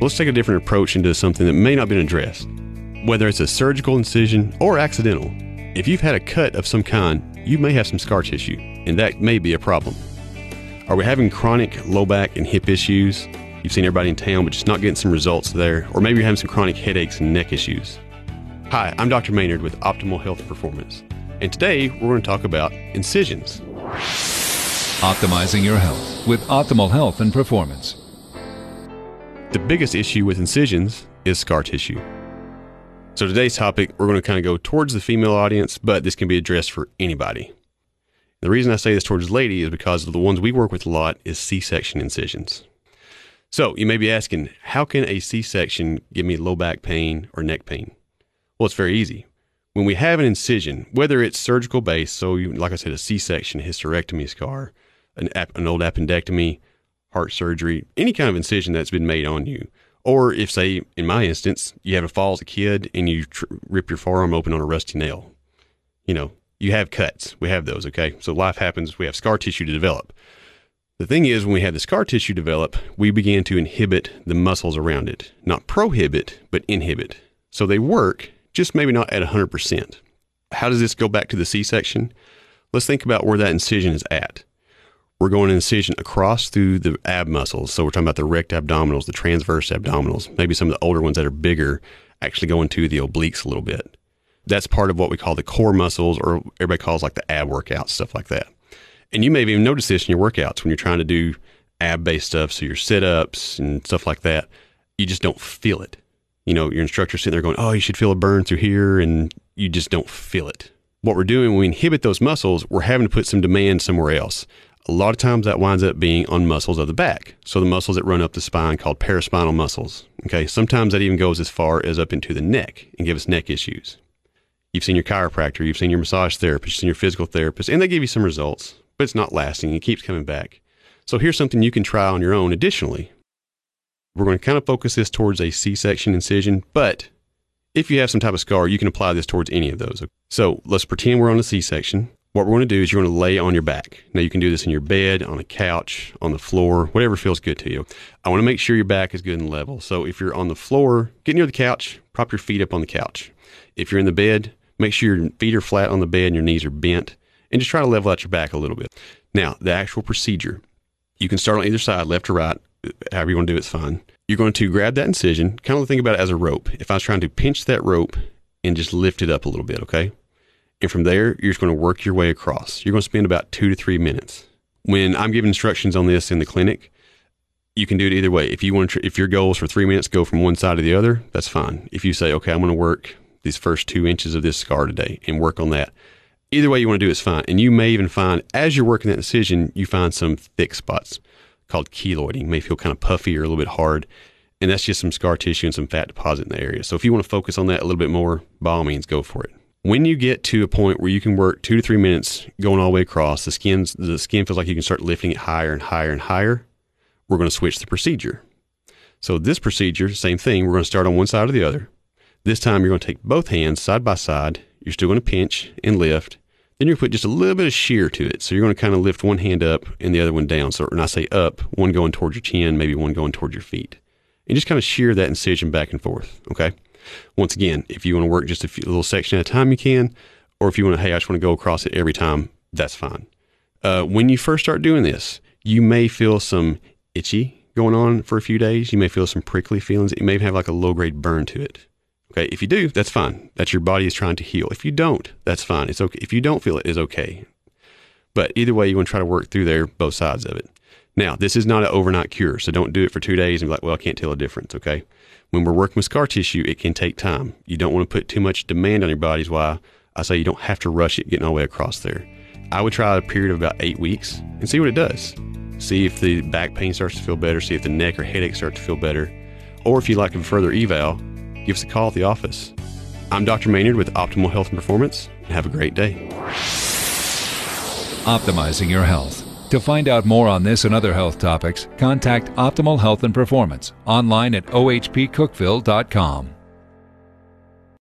Let's take a different approach into something that may not have been addressed, whether it's a surgical incision or accidental. If you've had a cut of some kind, you may have some scar tissue, and that may be a problem. Are we having chronic low back and hip issues? You've seen everybody in town, but just not getting some results there. Or maybe you're having some chronic headaches and neck issues. Hi, I'm Dr. Maynard with Optimal Health Performance. And today we're going to talk about incisions. Optimizing your health with optimal health and performance. The biggest issue with incisions is scar tissue. So today's topic, we're going to kind of go towards the female audience, but this can be addressed for anybody. The reason I say this towards lady is because the ones we work with a lot is C-section incisions. So you may be asking, how can a C-section give me low back pain or neck pain? Well, it's very easy. When we have an incision, whether it's surgical based, so you, like I said, a C-section, hysterectomy scar, an, an old appendectomy, heart surgery, any kind of incision that's been made on you, or if, say, in my instance, you have a fall as a kid and you tr- rip your forearm open on a rusty nail, you know, you have cuts. We have those, okay? So life happens. We have scar tissue to develop. The thing is, when we have the scar tissue develop, we begin to inhibit the muscles around it. Not prohibit, but inhibit. So they work, just maybe not at 100%. How does this go back to the C section? Let's think about where that incision is at. We're going incision across through the ab muscles. So we're talking about the rect abdominals, the transverse abdominals, maybe some of the older ones that are bigger actually go into the obliques a little bit. That's part of what we call the core muscles, or everybody calls like the ab workouts, stuff like that. And you may even noticed this in your workouts when you're trying to do ab based stuff. So your sit ups and stuff like that, you just don't feel it. You know, your instructor's sitting there going, Oh, you should feel a burn through here. And you just don't feel it. What we're doing when we inhibit those muscles, we're having to put some demand somewhere else. A lot of times that winds up being on muscles of the back. So the muscles that run up the spine called paraspinal muscles. Okay. Sometimes that even goes as far as up into the neck and give us neck issues. You've seen your chiropractor, you've seen your massage therapist, you've seen your physical therapist, and they give you some results but it's not lasting. It keeps coming back. So here's something you can try on your own additionally. We're going to kind of focus this towards a C section incision, but if you have some type of scar, you can apply this towards any of those. So let's pretend we're on a C section. What we're going to do is you're going to lay on your back. Now you can do this in your bed, on a couch, on the floor, whatever feels good to you. I want to make sure your back is good and level. So if you're on the floor, get near the couch, prop your feet up on the couch. If you're in the bed, make sure your feet are flat on the bed and your knees are bent and just try to level out your back a little bit. Now, the actual procedure, you can start on either side, left or right, however you want to do it, it's fine. You're going to grab that incision, kind of think about it as a rope. If I was trying to pinch that rope and just lift it up a little bit, okay? And from there, you're just going to work your way across. You're going to spend about two to three minutes. When I'm giving instructions on this in the clinic, you can do it either way. If you want to, if your goal is for three minutes, go from one side to the other, that's fine. If you say, okay, I'm going to work these first two inches of this scar today and work on that, either way you want to do is fine. And you may even find, as you're working that incision, you find some thick spots called keloiding. You may feel kind of puffy or a little bit hard. And that's just some scar tissue and some fat deposit in the area. So if you want to focus on that a little bit more, by all means, go for it. When you get to a point where you can work two to three minutes going all the way across, the skin's the skin feels like you can start lifting it higher and higher and higher. We're going to switch the procedure. So this procedure, same thing. We're going to start on one side or the other. This time you're going to take both hands side by side you're still going to pinch and lift. Then you're going to put just a little bit of shear to it. So you're going to kind of lift one hand up and the other one down. So when I say up, one going towards your chin, maybe one going towards your feet. And just kind of shear that incision back and forth. Okay. Once again, if you want to work just a, few, little section at a time, you can. Or if you want to, hey, I just want to go across it every time, that's fine. Uh, when you first start doing this, you may feel some itchy going on for a few days. You may feel some prickly feelings. You may have like a low grade burn to it. Okay. If you do, that's fine. That's your body is trying to heal. If you don't, that's fine. It's okay. If you don't feel it, it's okay. But either way, you want to try to work through there, both sides of it. Now, this is not an overnight cure. So don't do it for two days and be like, well, I can't tell a difference. Okay. When we're working with scar tissue, it can take time. You don't want to put too much demand on your body. Is why I say you don't have to rush it getting all the way across there. I would try a period of about eight weeks and see what it does. See if the back pain starts to feel better. See if the neck or headache start to feel better. Or if you'd like a further eval, give us a call at the office. I'm Dr. Maynard with Optimal Health and Performance. Have a great day. Optimizing your health. To find out more on this and other health topics, contact Optimal Health and Performance online at ohpcookeville.com.